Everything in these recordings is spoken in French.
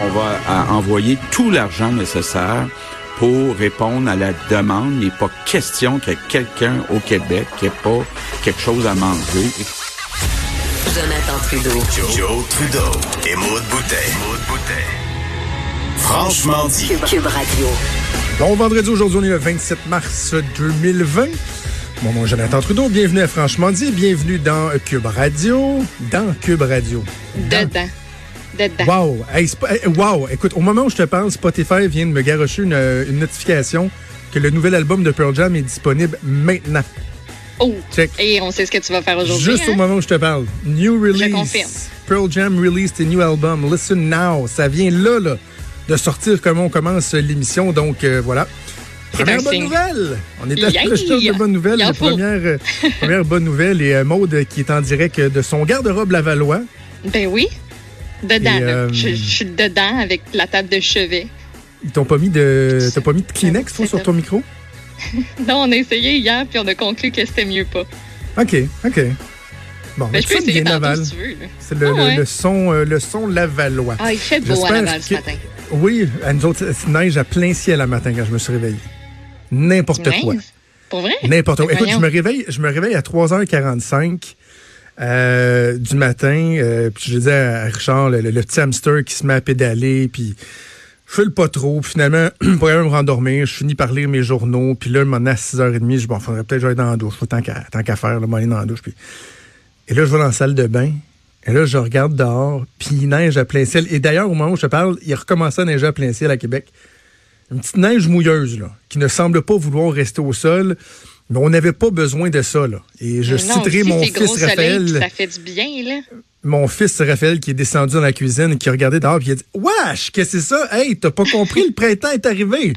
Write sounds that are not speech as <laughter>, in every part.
On va euh, envoyer tout l'argent nécessaire pour répondre à la demande. Il n'est pas question qu'il y ait quelqu'un au Québec qui n'ait pas quelque chose à manger. Jonathan Trudeau. Joe, Trudeau et Maude Boutet. Franchement dit. Cube, Cube Radio. Bon vendredi, aujourd'hui, on est le 27 mars 2020. Mon nom est Jonathan Trudeau. Bienvenue à Franchement dit. Bienvenue dans Cube Radio. Dans Cube Radio. Dedans. Dedans. Wow. Hey, hey, wow. Écoute, au moment où je te parle, Spotify vient de me garocher une, une notification que le nouvel album de Pearl Jam est disponible maintenant. Oh! Check. Et on sait ce que tu vas faire aujourd'hui. Juste au hein? moment où je te parle. New release. confirme. Pearl Jam released a new album. Listen now. Ça vient là, là, de sortir comme on commence l'émission. Donc, euh, voilà. Première bonne signe. nouvelle. On est à la recherche de bonnes nouvelles. En La première, euh, <laughs> première bonne nouvelle est euh, Maude qui est en direct de son garde-robe Lavallois. Ben oui. Dedans. Et, là. euh, Je, je suis dedans avec la table de chevet. Ils t'ont pas mis de, t'as pas mis de Kleenex, toi, sur ton micro? <laughs> Non, on a essayé hier, puis on a conclu que c'était mieux pas. OK, OK. Bon, Ben, je peux essayer Laval. si. C'est le, Ah le- ouais. le son, euh, le son Lavallois. Ah, il fait beau à Laval ce que- matin. Oui, à nous autres, c'est neige à plein ciel le matin quand je me suis réveillé. N'importe quoi. Pour vrai? N'importe quoi. Ben Écoute, je me réveille, je me réveille à 3h45 euh, du matin. euh, puis je disais à Richard, le, le- petit hamster qui se met à pédaler, puis je fais pas trop. Puis finalement, <clears throat> pour me rendormir, je finis par lire mes journaux. Puis là, un moment donné, à 6h30, je dis, bon, faudrait peut-être que j'aille dans la douche. Tant qu'à tant qu'à faire, là, m'aller dans la douche. Puis... Et là, je vais dans la salle de bain. Et là, je regarde dehors, puis il neige à plein ciel. Et d'ailleurs, au moment où je te parle, il recommençait à neiger à plein ciel à Québec. Une petite neige mouilleuse, là, qui ne semble pas vouloir rester au sol. Mais on n'avait pas besoin de ça, là. Et je non, citerai mon fils Raphaël, Ça fait du bien, là. mon fils Raphaël qui est descendu dans la cuisine et qui a regardé dehors puis il a dit Wesh, qu'est-ce que c'est ça? Hey, t'as pas compris, le printemps est arrivé.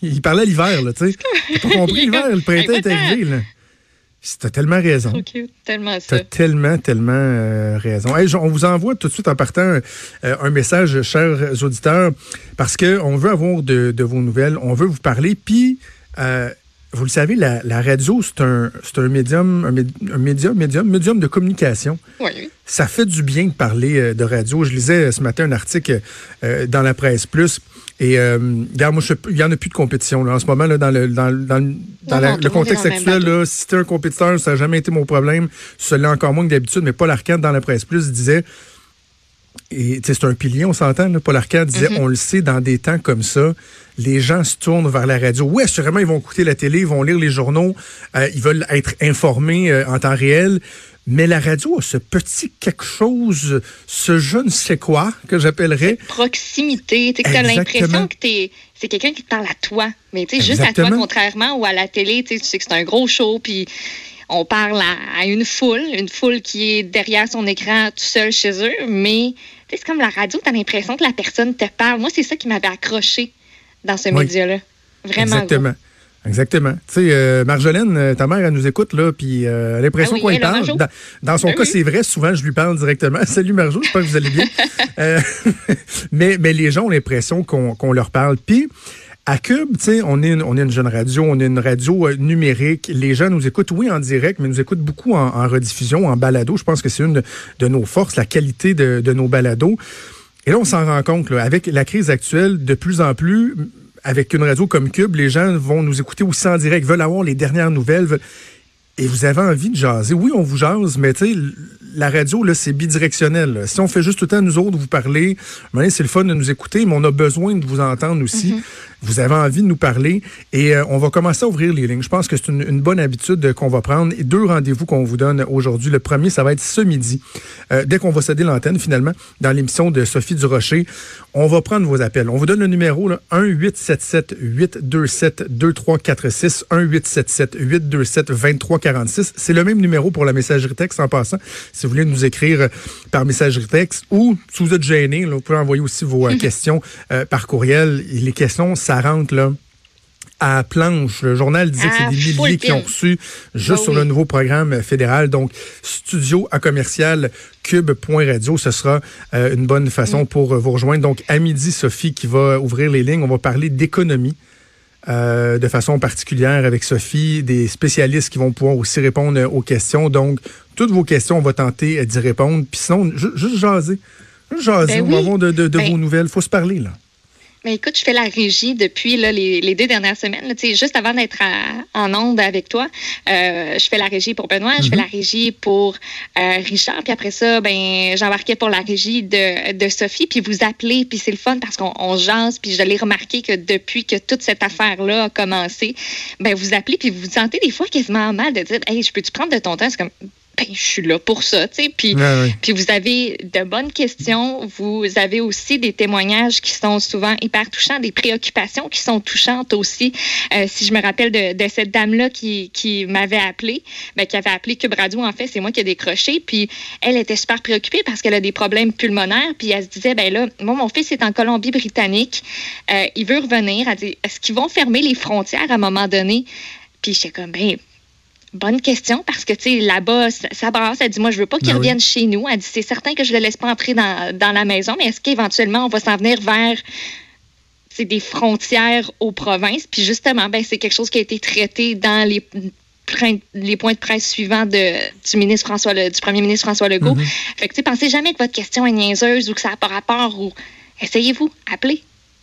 Il parlait à l'hiver, là, tu sais. T'as pas <laughs> compris l'hiver, le printemps est arrivé, là. T'as tellement raison. Cute. Tellement ça. T'as tellement, tellement euh, raison. Hey, on vous envoie tout de suite en partant euh, un message, chers auditeurs, parce que on veut avoir de, de vos nouvelles, on veut vous parler. Puis, euh, vous le savez, la, la radio, c'est un, c'est un médium, un, mé- un médium, médium, médium de communication Oui, ça fait du bien de parler euh, de radio. Je lisais euh, ce matin un article euh, dans la presse plus. Et euh, regarde, moi, il n'y en a plus de compétition là, en ce moment là, dans le, dans, dans, le- dans la- contexte dans actuel. Là, si t'es un compétiteur, ça n'a jamais été mon problème. Cela encore moins que d'habitude, mais Paul Arcand dans la presse plus disait et c'est un pilier, on s'entend. Paul Arcand disait, Mm-hmm. on le sait, dans des temps comme ça, les gens se tournent vers la radio. Oui, assurément, ils vont écouter la télé, ils vont lire les journaux, euh, ils veulent être informés euh, en temps réel. Mais la radio a ce petit quelque chose, ce je ne sais quoi que j'appellerais. Proximité. Tu Exactement. l'impression que t'es, c'est quelqu'un qui te parle à toi. Mais tu sais, juste à toi, contrairement ou à la télé, tu sais, que c'est un gros show, puis on parle à, à une foule, une foule qui est derrière son écran tout seul chez eux, mais c'est comme la radio, t'as l'impression que la personne te parle. Moi, c'est ça qui m'avait accroché dans ce Oui. média-là. Vraiment. Exactement. Exactement. Tu sais, euh, Marjolaine, euh, ta mère, elle nous écoute, là, puis euh, elle a l'impression Ah oui, qu'on y parle. Dans, dans son Ben cas, oui. c'est vrai, souvent, je lui parle directement. <laughs> Salut Marjo, j'espère que vous allez bien. <laughs> Euh, <laughs> mais, mais les gens ont l'impression qu'on qu'on leur parle. Puis, à Cube, on est, une, on est une jeune radio, on est une radio euh, numérique. Les gens nous écoutent, oui, en direct, mais nous écoutent beaucoup en, rediffusion, en balado. Je pense que c'est une de, nos forces, la qualité de, nos balados. Et là, on s'en rend compte, avec la crise actuelle, de plus en plus, avec une radio comme Cube, les gens vont nous écouter aussi en direct, veulent avoir les dernières nouvelles. Et vous avez envie de jaser. Oui, on vous jase, mais tu sais, la radio, là, c'est bidirectionnel. Si on fait juste tout le temps, nous autres, vous parler, c'est le fun de nous écouter, mais on a besoin de vous entendre aussi. Vous avez envie de nous parler. Et euh, on va commencer à ouvrir les lignes. Je pense que c'est une, une bonne habitude euh, qu'on va prendre. Et deux rendez-vous qu'on vous donne aujourd'hui. Le premier, ça va être ce midi. Euh, dès qu'on va céder l'antenne, finalement, dans l'émission de Sophie Durocher, on va prendre vos appels. On vous donne le numéro, là, 1-877-827-2346, 1-877-827-2346. C'est le même numéro pour la messagerie texte en passant. Si vous voulez nous écrire par messagerie texte ou si vous êtes gêné, là, vous pouvez envoyer aussi vos euh, <laughs> questions par courriel. Les questions, ça rentre là à planche. Le journal disait que À c'est des full milliers qui ont reçu juste Ah sur oui. le nouveau programme fédéral. Donc, studio à commercial cube.radio, ce sera euh, une bonne façon pour euh, vous rejoindre. Donc, à midi, Sophie qui va ouvrir les lignes. On va parler d'économie. euh, de façon particulière avec Sophie, des spécialistes qui vont pouvoir aussi répondre aux questions. Donc, toutes vos questions, on va tenter d'y répondre. Puis sinon, ju- juste jaser. Jasons, Ben oui. avons de, de, de Ben- vos nouvelles. faut se parler, là. Mais écoute, je fais la régie depuis là, les, les deux dernières semaines. là. Juste avant d'être en onde avec toi, euh, je fais la régie pour Benoît, je fais la régie pour euh, Richard, puis après ça, ben j'embarquais pour la régie de, de Sophie, puis vous appelez, puis c'est le fun parce qu'on on jase, puis je l'ai remarqué que depuis que toute cette affaire-là a commencé, ben vous appelez, puis vous vous sentez des fois quasiment mal de dire, hey, je peux-tu prendre de ton temps? C'est comme, ben je suis là pour ça, tu sais, puis vous avez de bonnes questions. Vous avez aussi des témoignages qui sont souvent hyper touchants, des préoccupations qui sont touchantes aussi. Euh, si je me rappelle de, de cette dame-là qui, qui m'avait appelé, ben, qui avait appelé Cube Radio, en fait, c'est moi qui ai décroché. Puis elle était super préoccupée parce qu'elle a des problèmes pulmonaires. Puis elle se disait, ben là, moi, mon fils est en Colombie-Britannique. Euh, il veut revenir. Elle dit, est-ce qu'ils vont fermer les frontières à un moment donné? Puis j'étais comme, ben, Bonne question parce que, tu sais, là-bas, ça, ça brasse. Elle dit, moi, je veux pas qu'il Ben oui. revienne chez nous. Elle dit, c'est certain que je le laisse pas entrer dans, dans la maison, mais est-ce qu'éventuellement, on va s'en venir vers c'est des frontières aux provinces? Puis justement, ben, c'est quelque chose qui a été traité dans les, points de presse suivants de, du ministre François, Le- du premier ministre François Legault. Fait que, tu sais, pensez jamais que votre question est niaiseuse ou que ça n'a pas rapport ou essayez-vous, appelez.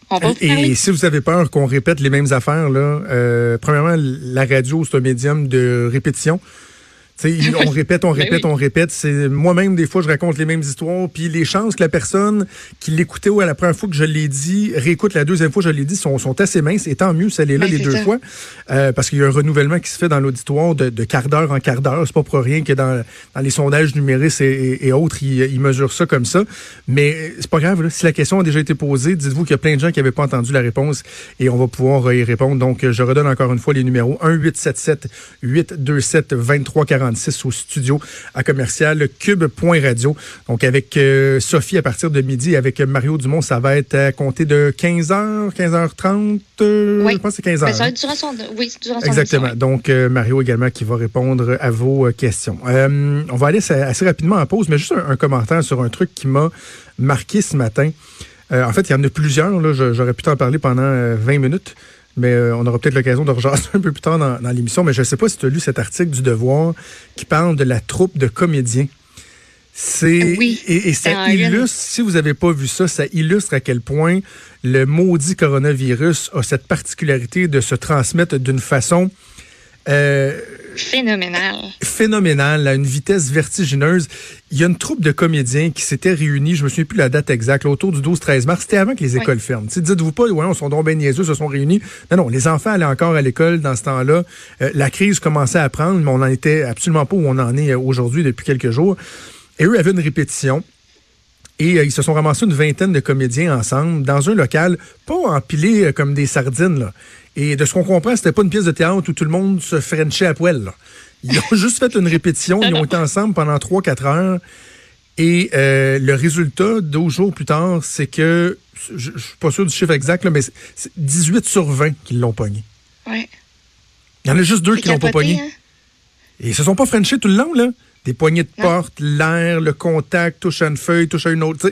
On va et si vous avez peur qu'on répète les mêmes affaires, là, euh, premièrement, la radio, c'est un médium de répétition. On répète, on <laughs> Ben répète, oui. on répète. C'est moi-même des fois je raconte les mêmes histoires, puis les chances que la personne qui l'écoutait ou à la première fois que je l'ai dit réécoute la deuxième fois que je l'ai dit sont, sont assez minces. Et tant mieux, ça l'est là Ben, les deux ça. fois, Euh, parce qu'il y a un renouvellement qui se fait dans l'auditoire de, de quart d'heure en quart d'heure. C'est pas pour rien que dans, dans les sondages numériques et, et- et autres, ils, ils mesurent ça comme ça. Mais c'est pas grave. là. Si la question a déjà été posée, dites-vous qu'il y a plein de gens qui n'avaient pas entendu la réponse et on va pouvoir y répondre. Donc, je redonne encore une fois les numéros 1-877-827-2346 au studio à commercial cube.radio. Donc, avec euh, Sophie à partir de midi, avec Mario Dumont, ça va être à compter de 15h, 15h30. euh, Oui. Je pense que c'est 15h. Ben, ça va hein? être durant son, oui, durant son Exactement. émission, Donc, euh, Mario également qui va répondre à vos questions. On va aller assez, rapidement en pause, mais juste un, un commentaire sur un truc qui m'a marqué ce matin. En fait, il y en a plusieurs. J'aurais pu t'en parler pendant euh, 20 minutes, mais euh, on aura peut-être l'occasion de rejaser un peu plus tard dans, dans l'émission. Mais je ne sais pas si tu as lu cet article du Devoir qui parle de la troupe de comédiens. C'est Oui, et, ça une. illustre, si vous n'avez pas vu ça, ça illustre à quel point le maudit coronavirus a cette particularité de se transmettre d'une façon euh, Phénoménal. phénoménale, à une vitesse vertigineuse. Il y a une troupe de comédiens qui s'étaient réunis, je me souviens plus la date exacte, autour du 12-13 mars. C'était avant que les Oui. écoles ferment. Tu sais, Dites-vous pas, ouais, on sont donc ben niaiseux, se sont réunis. Non, non, les enfants allaient encore à l'école dans ce temps-là. Euh, la crise commençait à prendre, mais on n'en était absolument pas où on en est euh, aujourd'hui depuis quelques jours. Et eux avaient une répétition. Et euh, ils se sont ramassés une vingtaine de comédiens ensemble dans un local, pas empilé euh, comme des sardines. Là. Et de ce qu'on comprend, c'était pas une pièce de théâtre où tout le monde se frenchait à poil. là. Ils ont <laughs> juste fait une répétition, ils ont été ensemble pendant 3-4 heures. Et euh, le résultat, 12 jours plus tard, c'est que, je, je suis pas sûr du chiffre exact, là, mais c'est- c'est 18 sur 20 qui l'ont pogné. Ouais. Il y en a juste deux qui l'ont pas pogné. hein? Et ils se sont pas frenchés tout le long, là. Des poignées de Non. porte, l'air, le contact, touche à une feuille, touche à une autre.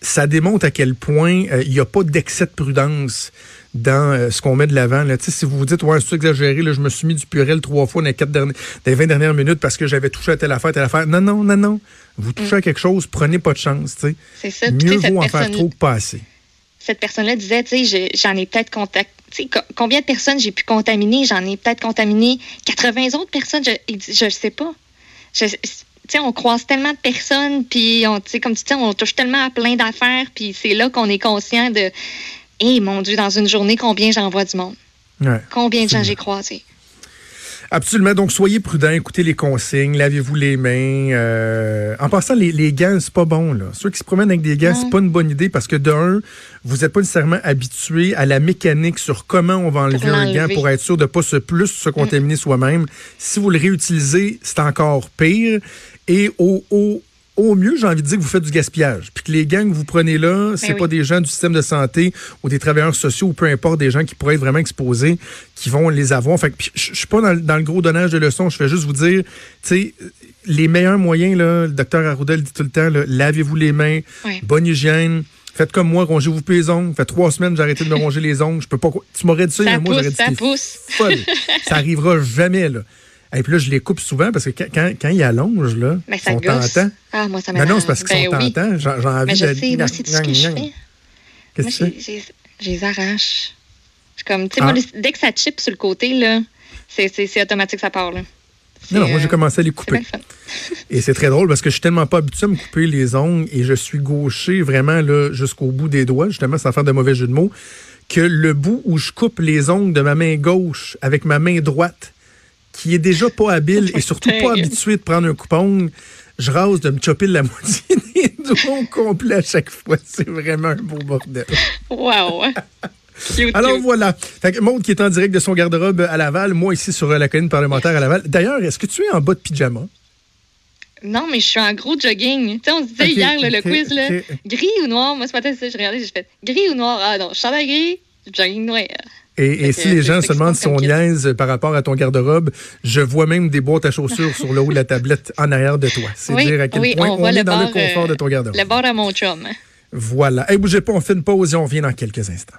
Ça démontre à quel point euh, il n'y a pas d'excès de prudence dans euh, ce qu'on met de l'avant. Si vous vous dites, ouais, c'est exagéré, là, je me suis mis du purel trois fois dans les, quatre derniers, dans les 20 dernières minutes parce que j'avais touché à telle affaire, telle affaire. Non, non, non, non. Vous touchez à quelque chose, prenez pas de chance. C'est ça. Mieux vaut en faire trop que pas assez. cette personne-là disait, tu sais, je- j'en ai peut-être contacté. Tu sais, co- combien de personnes j'ai pu contaminer? J'en ai peut-être contaminé 80 autres personnes. Je, le sais pas. Je- on croise tellement de personnes, puis on, comme tu dis, on touche tellement à plein d'affaires, puis c'est là qu'on est conscient de, hé, mon Dieu, dans une journée, combien j'envoie du monde? Ouais. Combien de gens j'ai croisés? Absolument. Donc, soyez prudents, écoutez les consignes, lavez-vous les mains. euh, En passant, les, les gants, c'est pas bon. Là. Ceux qui se promènent avec des gants, c'est pas une bonne idée parce que, de un, vous n'êtes pas nécessairement habitué à la mécanique sur comment on va enlever un gant pour être sûr de ne pas se plus se contaminer soi-même. Si vous le réutilisez, c'est encore pire. Et au, au, au mieux, j'ai envie de dire que vous faites du gaspillage. Puis que les gants que vous prenez là, c'est Ben oui. pas des gens du système de santé ou des travailleurs sociaux ou peu importe, des gens qui pourraient être vraiment exposés, qui vont les avoir. Fait que je suis pas dans, le- dans le gros donnage de leçons, je fais juste vous dire, tu sais, les meilleurs moyens, là, le docteur Arruda le dit tout le temps, lavez-vous les mains, bonne hygiène. Faites comme moi, rongez-vous plus les ongles. Ça fait trois semaines j'ai arrêté de me <laughs> ronger les ongles. Je peux pas. Tu m'aurais dit ça il y a Ça un mois, j'aurais dit ça pousse. Ça arrivera jamais, là. Et puis là, je les coupe souvent parce que quand, quand, ils allongent, là, Mais ils ça sont tentants. Ah, moi, ça Ben m'énerve. non, c'est parce qu'ils Ben sont oui. tentants. J'ai envie Mais je de... sais, moi, c'est ce que je fais? Qu'est-ce que tu je les arrache. Je suis comme, tu sais, Ah. moi, les- dès que ça chip sur le côté, là, c'est automatique, ça part, là. Non, non, moi, j'ai euh, commencé à les couper. Et c'est très drôle parce que je suis tellement pas habitué à me couper les ongles et je suis gaucher vraiment là jusqu'au bout des doigts, justement, sans faire de mauvais jeu de mots, que le bout où je coupe les ongles de ma main gauche avec ma main droite, qui est déjà pas habile et surtout pas <laughs> habitué de prendre un coupe-ongle, je rase de me chopper la <laughs> moitié des doigts complet à chaque fois. C'est vraiment un beau bordel. Wow. Cute, Alors cute. voilà. Fait que Maude qui est en direct de son garde-robe à Laval, moi ici sur la colline parlementaire à Laval. D'ailleurs, est-ce que tu es en bas de pyjama? Non, mais je suis en gros jogging. Tu sais, on se disait hier, là, le quiz, là, gris ou noir? Moi, ce matin, c'est ça, j'ai fait gris ou noir? Ah non, je suis en gris, jogging noir. Et, et si les gens se demandent si on niaise par rapport à ton garde-robe, je vois même des boîtes à chaussures sur le haut de la tablette en arrière de toi. C'est Oui, dire à quel oui, point on on, est le dans le confort euh, de ton garde-robe. Le bord à mon chum. Voilà. Hey, bougez pas, on fait une pause et on revient dans quelques instants.